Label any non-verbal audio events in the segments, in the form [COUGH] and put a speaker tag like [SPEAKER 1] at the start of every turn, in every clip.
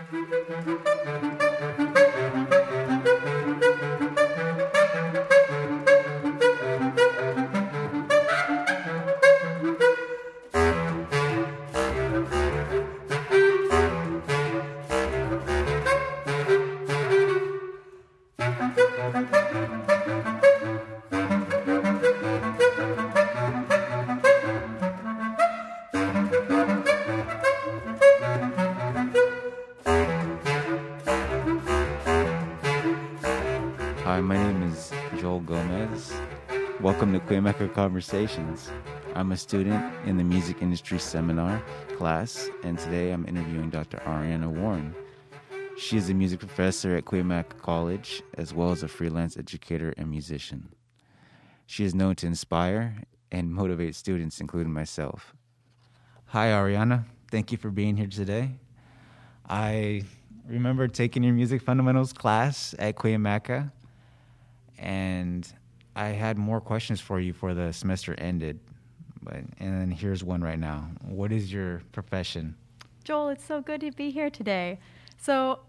[SPEAKER 1] Hi, Gomez. Welcome to Cuyamaca Conversations. I'm a student in the music industry seminar class, and today I'm interviewing Dr. Ariana Warren. She is a music professor at Cuyamaca College, as well as a freelance educator and musician. She is known to inspire and motivate students, including myself. Hi, Ariana. Thank you for being here today. I remember taking your music fundamentals class at Cuyamaca and I had more questions for you before the semester ended. But and then here's one right now. What is your profession?
[SPEAKER 2] Joel, it's so good to be here today. So,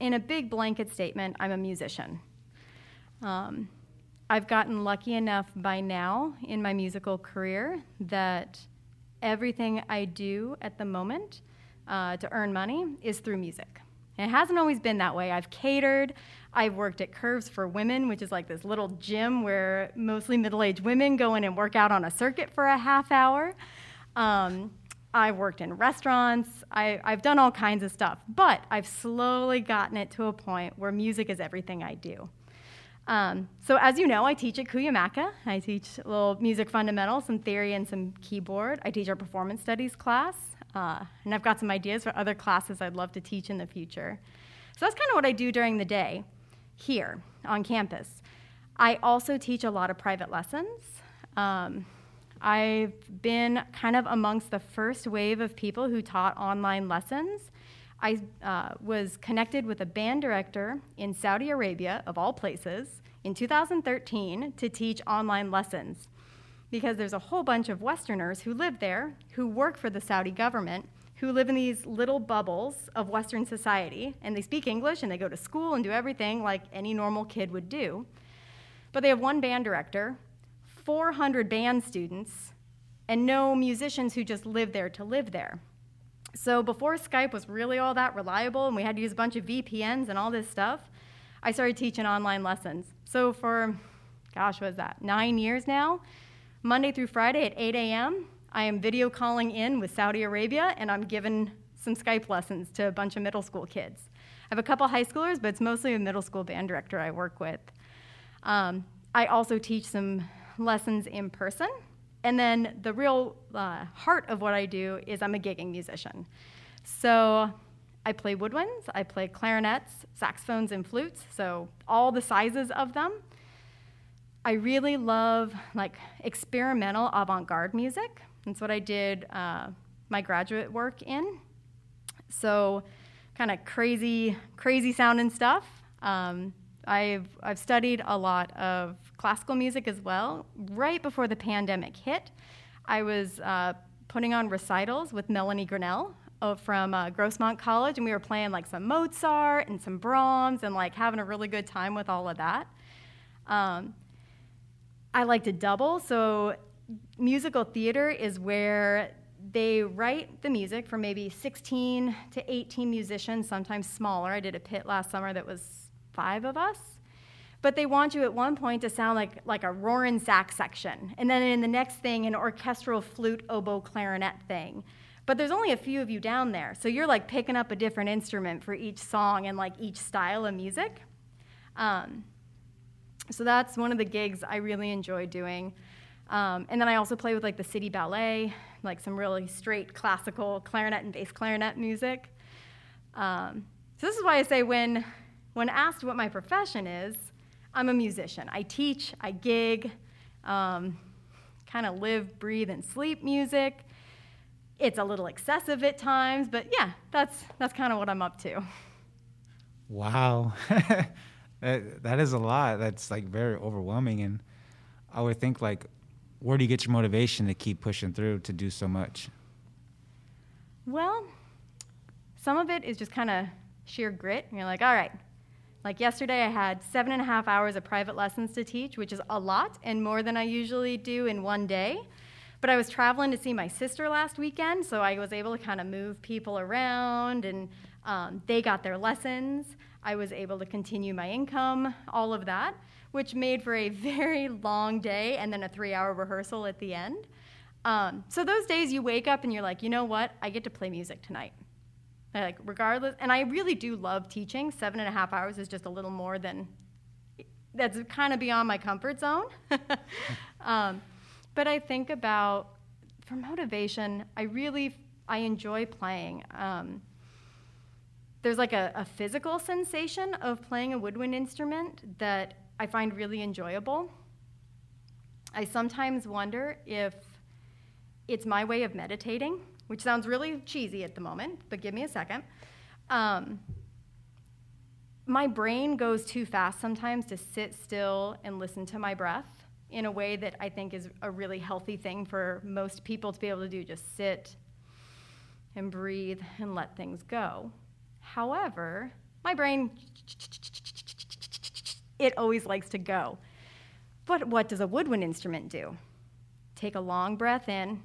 [SPEAKER 2] in a big blanket statement, I'm a musician. Um, I've gotten lucky enough by now in my musical career that everything I do at the moment uh, to earn money is through music. And it hasn't always been that way. I've catered, I've worked at Curves for Women, which is like this little gym where mostly middle aged women go in and work out on a circuit for a half hour. Um, I've worked in restaurants. I, have done all kinds of stuff, but I've slowly gotten it to a point where music is everything I do. Um, so, as you know, I teach at Cuyamaca. I teach a little music fundamentals, some theory, and some keyboard. I teach our performance studies class, uh, and I've got some ideas for other classes I'd love to teach in the future. So, that's kind of what I do during the day here on campus. I also teach a lot of private lessons. Um, I've been kind of amongst the first wave of people who taught online lessons. I uh, was connected with a band director in Saudi Arabia, of all places, in 2013 to teach online lessons because there's a whole bunch of Westerners who live there who work for the Saudi government who live in these little bubbles of Western society, and they speak English and they go to school and do everything like any normal kid would do. But they have one band director, 400 band students, and no musicians who just live there to live there. So before Skype was really all that reliable and we had to use a bunch of VPNs and all this stuff, I started teaching online lessons. So for, gosh, what is that, nine years now, Monday through Friday at 8 a.m., I am video calling in with Saudi Arabia, and I'm giving some Skype lessons to a bunch of middle school kids. I have a couple high schoolers, but it's mostly a middle school band director I work with. Um, I also teach some lessons in person. And then the real uh, heart of what I do is I'm a gigging musician. So I play woodwinds, I play clarinets, saxophones, and flutes, so all the sizes of them. I really love like experimental avant-garde music. That's what I did uh, my graduate work in. So, kind of crazy, crazy sounding stuff. Um, I've, I've studied a lot of classical music as well. Right before the pandemic hit, I was uh, putting on recitals with Melanie Grinnell uh, from uh, Grossmont College, and we were playing like some Mozart and some Brahms and like having a really good time with all of that. Um, I like to double, so musical theater is where they write the music for maybe 16 to 18 musicians, sometimes smaller. I did a pit last summer that was five of us. But they want you at one point to sound like, like a roaring sax section, and then in the next thing, an orchestral flute, oboe, clarinet thing. But there's only a few of you down there, so you're like picking up a different instrument for each song and like each style of music. Um, so that's one of the gigs I really enjoy doing. Um, and then I also play with like the city ballet, like some really straight classical clarinet and bass clarinet music. Um, so this is why I say when when asked what my profession is, I'm a musician. I teach, I gig, um, kind of live, breathe, and sleep music. It's a little excessive at times, but yeah, that's that's kind of what I'm up to.
[SPEAKER 1] Wow, [LAUGHS] that, that is a lot. That's like very overwhelming, and I would think like where do you get your motivation to keep pushing through to do so much?
[SPEAKER 2] Well, some of it is just kind of sheer grit. And you're like, all right. Like yesterday, I had seven and a half hours of private lessons to teach, which is a lot and more than I usually do in one day. But I was traveling to see my sister last weekend, so I was able to kind of move people around, and um, they got their lessons. I was able to continue my income, all of that, which made for a [LAUGHS] very long day and then a three hour rehearsal at the end. Um, so those days you wake up and you're like, you know what? I get to play music tonight. Like, regardless, and I really do love teaching. Seven and a half hours is just a little more than, that's kind of beyond my comfort zone. [LAUGHS] um, but I think about, for motivation, I really, I enjoy playing. Um, there's like a, a physical sensation of playing a woodwind instrument that I find really enjoyable. I sometimes wonder if it's my way of meditating, which sounds really cheesy at the moment, but give me a second. Um, my brain goes too fast sometimes to sit still and listen to my breath in a way that I think is a really healthy thing for most people to be able to do just sit and breathe and let things go. However, my brain, it always likes to go. But what does a woodwind instrument do? Take a long breath in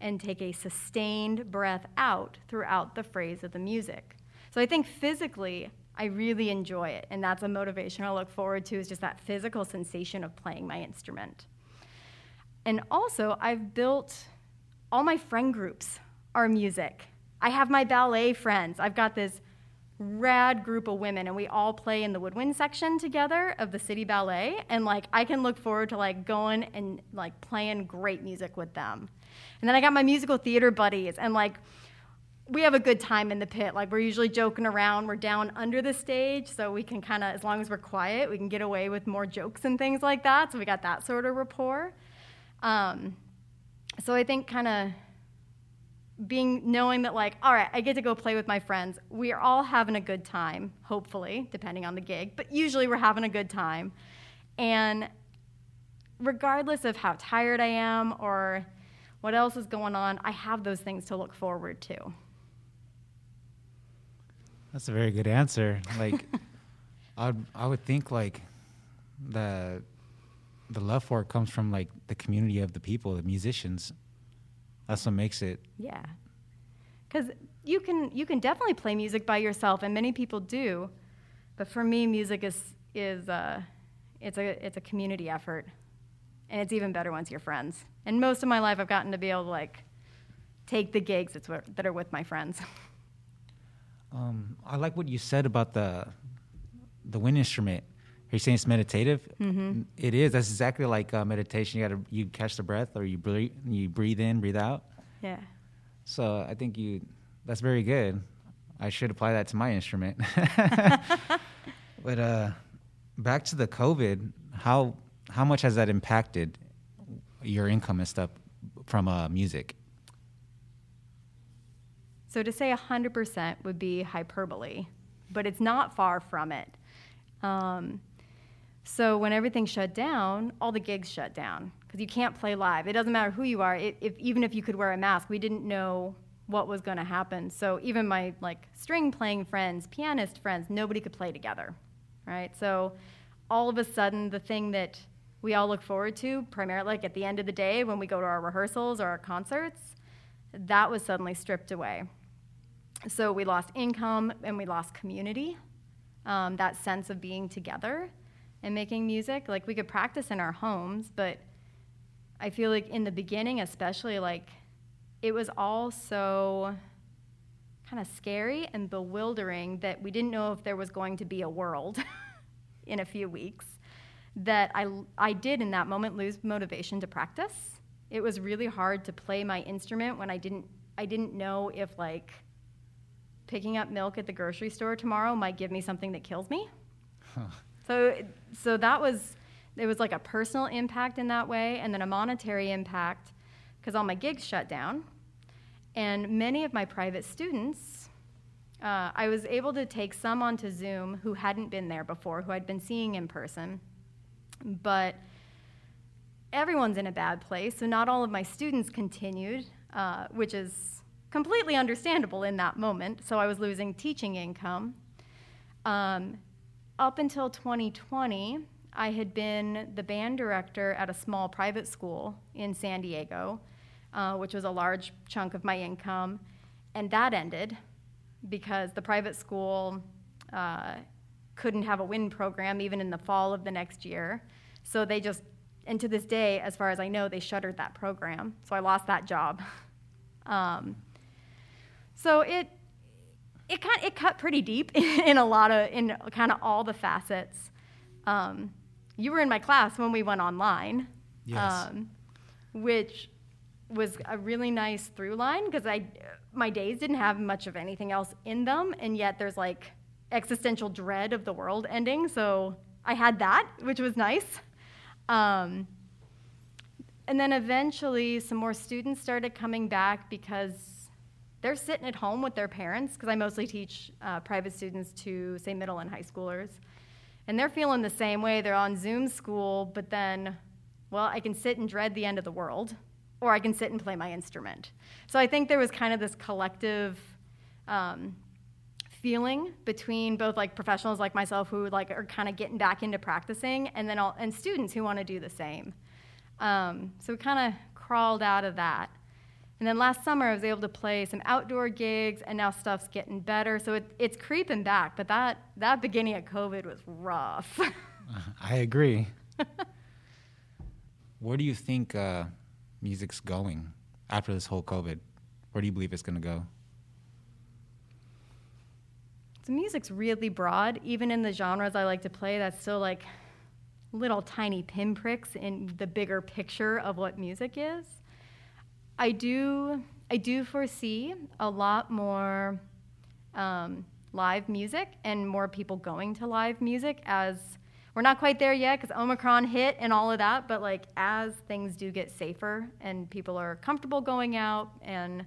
[SPEAKER 2] and take a sustained breath out throughout the phrase of the music. So I think physically, I really enjoy it, and that's a motivation I look forward to is just that physical sensation of playing my instrument. And also, I've built all my friend groups are music. I have my ballet friends. I've got this rad group of women and we all play in the woodwind section together of the city ballet and like i can look forward to like going and like playing great music with them. And then i got my musical theater buddies and like we have a good time in the pit. Like we're usually joking around. We're down under the stage so we can kind of as long as we're quiet we can get away with more jokes and things like that. So we got that sort of rapport. Um, so i think kind of being knowing that like all right i get to go play with my friends. We are all having a good time hopefully depending on the gig but usually we're having a good time. And regardless of how tired i am or what else is going on i have those things to look forward to.
[SPEAKER 1] That's a very good answer. Like [LAUGHS] i i would think like the the love for it comes from like the community of the people the musicians that's what makes it.
[SPEAKER 2] Yeah, because you can you can definitely play music by yourself, and many people do. But for me, music is is uh, it's a it's a community effort, and it's even better once you're friends. And most of my life, I've gotten to be able to like take the gigs that are with my friends. [LAUGHS]
[SPEAKER 1] Um, I like what you said about the the wind instrument. Are you saying it's meditative?
[SPEAKER 2] Mm-hmm.
[SPEAKER 1] It is. That's exactly like uh, meditation. You got to you catch the breath, or you breathe, you breathe in, breathe out.
[SPEAKER 2] Yeah.
[SPEAKER 1] So I think you. That's very good. I should apply that to my instrument. [LAUGHS] but uh, back to the COVID, how how much has that impacted your income and stuff from uh, music?
[SPEAKER 2] So to say 100% would be hyperbole, but it's not far from it. Um, so when everything shut down, all the gigs shut down because you can't play live. It doesn't matter who you are. It, if, even if you could wear a mask, we didn't know what was going to happen. So even my like string playing friends, pianist friends, nobody could play together, right? So all of a sudden, the thing that we all look forward to, primarily like at the end of the day when we go to our rehearsals or our concerts, that was suddenly stripped away. So we lost income and we lost community, um, that sense of being together and making music. Like we could practice in our homes, but I feel like in the beginning, especially, like it was all so kind of scary and bewildering that we didn't know if there was going to be a world [LAUGHS] in a few weeks. That I, I did in that moment lose motivation to practice. It was really hard to play my instrument when I didn't, I didn't know if like picking up milk at the grocery store tomorrow might give me something that kills me. Huh. So, so that was, it was like a personal impact in that way, and then a monetary impact because all my gigs shut down. And many of my private students, uh, I was able to take some onto Zoom who hadn't been there before, who I'd been seeing in person. But everyone's in a bad place, so not all of my students continued, uh, which is completely understandable in that moment. So I was losing teaching income. Um, up until 2020, I had been the band director at a small private school in San Diego, uh, which was a large chunk of my income. And that ended because the private school uh, couldn't have a WIN program even in the fall of the next year. So they just, and to this day, as far as I know, they shuttered that program. So I lost that job. [LAUGHS] Um, so it, it kind it cut pretty deep [LAUGHS] in a lot of in kind of all the facets. Um, you were in my class when we went online,
[SPEAKER 1] Yes.
[SPEAKER 2] um, which was a really nice through line because I my days didn't have much of anything else in them, and yet there's like existential dread of the world ending. So I had that, which was nice. Um, and then eventually, some more students started coming back because they're sitting at home with their parents, because I mostly teach uh, private students to, say, middle and high schoolers. And they're feeling the same way. They're on Zoom school, but then, well, I can sit and dread the end of the world, or I can sit and play my instrument. So I think there was kind of this collective um, feeling between both like professionals like myself who like are kind of getting back into practicing, and then all, and students who want to do the same. Um, so we kind of crawled out of that. And then last summer, I was able to play some outdoor gigs, and now stuff's getting better. So it, it's creeping back, but that, that beginning of COVID was rough. [LAUGHS]
[SPEAKER 1] I agree. [LAUGHS] Where do you think uh, music's going after this whole COVID? Where do you believe it's going to go?
[SPEAKER 2] so music's really broad. Even in the genres I like to play, that's still like little tiny pinpricks in the bigger picture of what music is. I do, I do foresee a lot more um, live music and more people going to live music as we're not quite there yet because Omicron hit and all of that, but like as things do get safer and people are comfortable going out and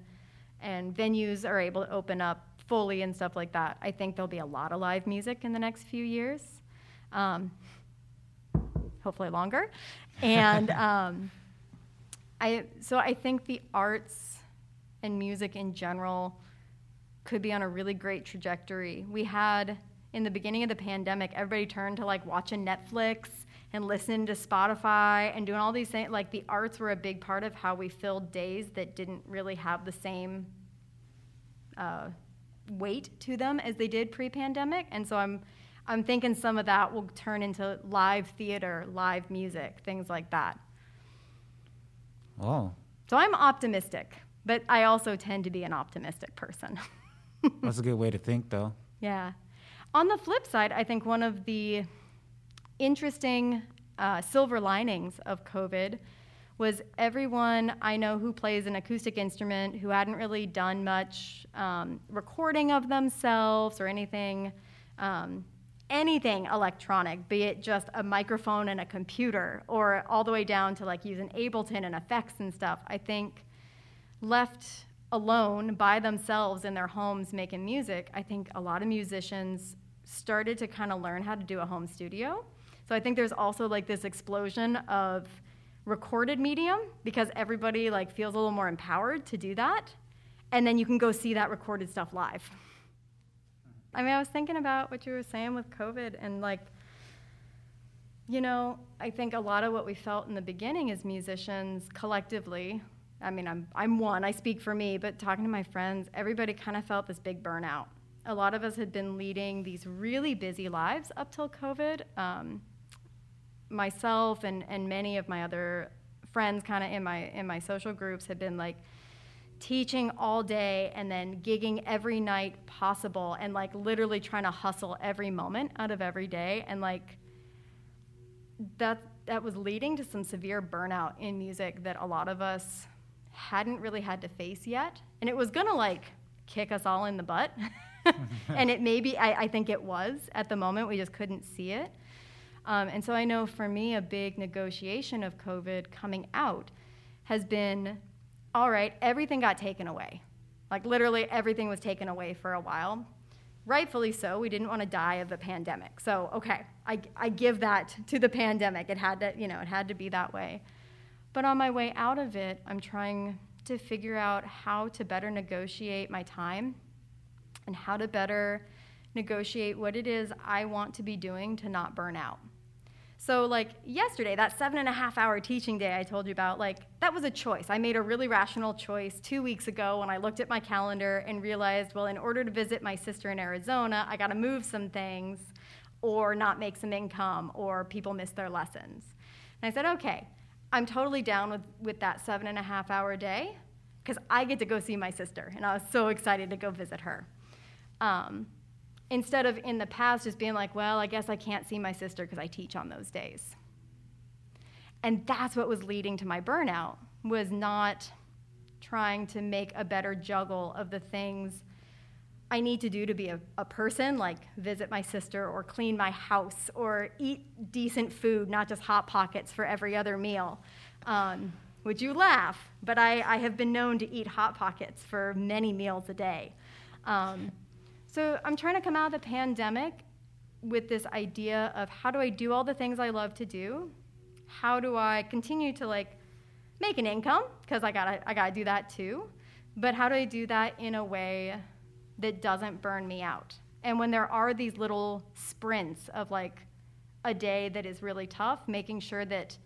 [SPEAKER 2] and venues are able to open up fully and stuff like that, I think there'll be a lot of live music in the next few years. Um, hopefully longer. And um, I, so I think the arts and music in general could be on a really great trajectory. We had, in the beginning of the pandemic, everybody turned to like watching Netflix and listening to Spotify and doing all these things. Like the arts were a big part of how we filled days that didn't really have the same uh, weight to them as they did pre-pandemic. And so I'm, I'm thinking some of that will turn into live theater, live music, things like that.
[SPEAKER 1] Oh,
[SPEAKER 2] So I'm optimistic, but I also tend to be an optimistic person. [LAUGHS]
[SPEAKER 1] that's a good way to think, though.
[SPEAKER 2] yeah. On the flip side, I think one of the interesting uh, silver linings of COVID was everyone I know who plays an acoustic instrument who hadn't really done much um, recording of themselves or anything, um, anything electronic, be it just a microphone and a computer, or all the way down to like using Ableton and effects and stuff. I think left alone by themselves in their homes making music, I think a lot of musicians started to kind of learn how to do a home studio. So I think there's also like this explosion of recorded medium because everybody like feels a little more empowered to do that. And then you can go see that recorded stuff live. I mean, I was thinking about what you were saying with COVID and like you know, I think a lot of what we felt in the beginning as musicians collectively, I mean, I'm, I'm one, I speak for me, but talking to my friends, everybody kind of felt this big burnout. A lot of us had been leading these really busy lives up till COVID. Um, myself and, and many of my other friends kind of in my in my social groups had been like teaching all day and then gigging every night possible and like literally trying to hustle every moment out of every day. And like that that was leading to some severe burnout in music that a lot of us hadn't really had to face yet. And it was gonna like kick us all in the butt. [LAUGHS] And it maybe I, I think it was at the moment we just couldn't see it. Um, and so i know for me a big negotiation of covid coming out has been all right everything got taken away like literally everything was taken away for a while rightfully so. We didn't want to die of the pandemic. So, okay, I, I give that to the pandemic. It had to, you know, it had to be that way. But on my way out of it, I'm trying to figure out how to better negotiate my time and how to better negotiate what it is I want to be doing to not burn out. So, like yesterday, that seven and a half hour teaching day I told you about, like that was a choice. I made a really rational choice two weeks ago when I looked at my calendar and realized, well, in order to visit my sister in Arizona, I got to move some things or not make some income or people miss their lessons. And I said, okay, I'm totally down with, with that seven and a half hour day because I get to go see my sister. And I was so excited to go visit her. Um, instead of in the past just being like, well, I guess I can't see my sister because I teach on those days. And that's what was leading to my burnout was not trying to make a better juggle of the things I need to do to be a, a person, like visit my sister or clean my house or eat decent food, not just Hot Pockets for every other meal. Um, would you laugh? But I, I, have been known to eat Hot Pockets for many meals a day. Um, so I'm trying to come out of the pandemic with this idea of how do I do all the things I love to do? How do I continue to like make an income? Because I gotta I gotta do that too. But how do I do that in a way that doesn't burn me out? And when there are these little sprints of like a day that is really tough, making sure that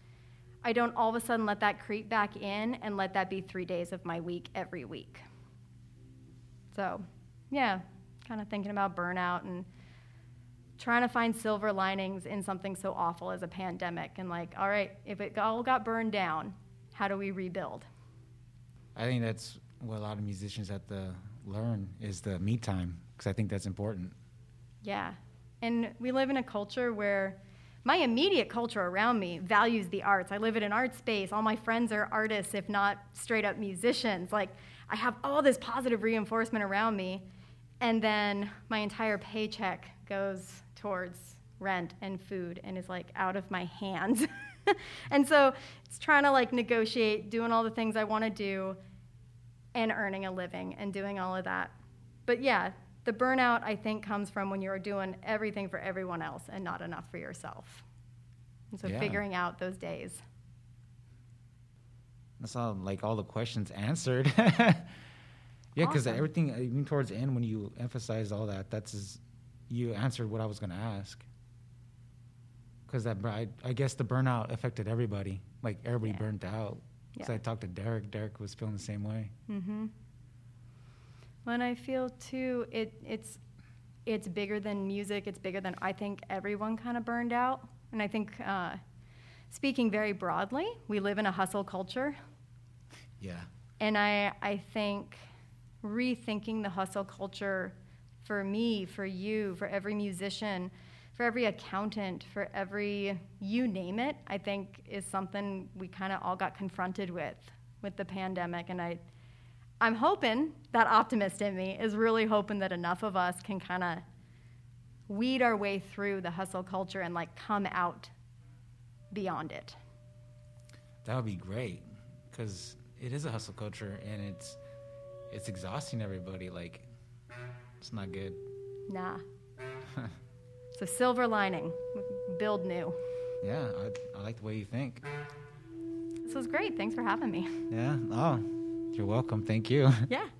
[SPEAKER 2] I don't all of a sudden let that creep back in and let that be three days of my week every week. So, yeah, kind of thinking about burnout and trying to find silver linings in something so awful as a pandemic and like all right if it all got burned down how do we rebuild?
[SPEAKER 1] I think that's what a lot of musicians have to learn is the me time because i think that's important.
[SPEAKER 2] Yeah. And we live in a culture where my immediate culture around me values the arts. I live in an art space. All my friends are artists if not straight up musicians. Like i have all this positive reinforcement around me and then my entire paycheck goes towards rent and food and is like out of my hands. [LAUGHS] and so it's trying to like negotiate doing all the things I want to do and earning a living and doing all of that. But yeah, the burnout I think comes from when you're doing everything for everyone else and not enough for yourself. And so yeah. figuring out those days.
[SPEAKER 1] That's all like all the questions answered. [LAUGHS] Yeah, because awesome. everything, even towards the end, when you emphasize all that, that's you answered what I was going to ask. Because that, I, I, guess the burnout affected everybody. Like everybody yeah. burnt out. Because yeah. I talked to Derek. Derek was feeling the same way.
[SPEAKER 2] Mm-hmm. When I feel too, it it's it's bigger than music. It's bigger than I think everyone kind of burned out. And I think, uh, speaking very broadly, we live in a hustle culture.
[SPEAKER 1] Yeah.
[SPEAKER 2] And I I think rethinking the hustle culture for me, for you, for every musician, for every accountant, for every you name it, I think is something we kind of all got confronted with with the pandemic. And I, I'm hoping that optimist in me is really hoping that enough of us can kind of weed our way through the hustle culture and like come out beyond it.
[SPEAKER 1] That would be great because it is a hustle culture and it's it's exhausting everybody. Like, it's not good.
[SPEAKER 2] Nah. [LAUGHS] so silver lining, build new.
[SPEAKER 1] Yeah, I, I like the way you think.
[SPEAKER 2] This was great. Thanks for having me.
[SPEAKER 1] Yeah. Oh, you're welcome. Thank you.
[SPEAKER 2] Yeah. [LAUGHS]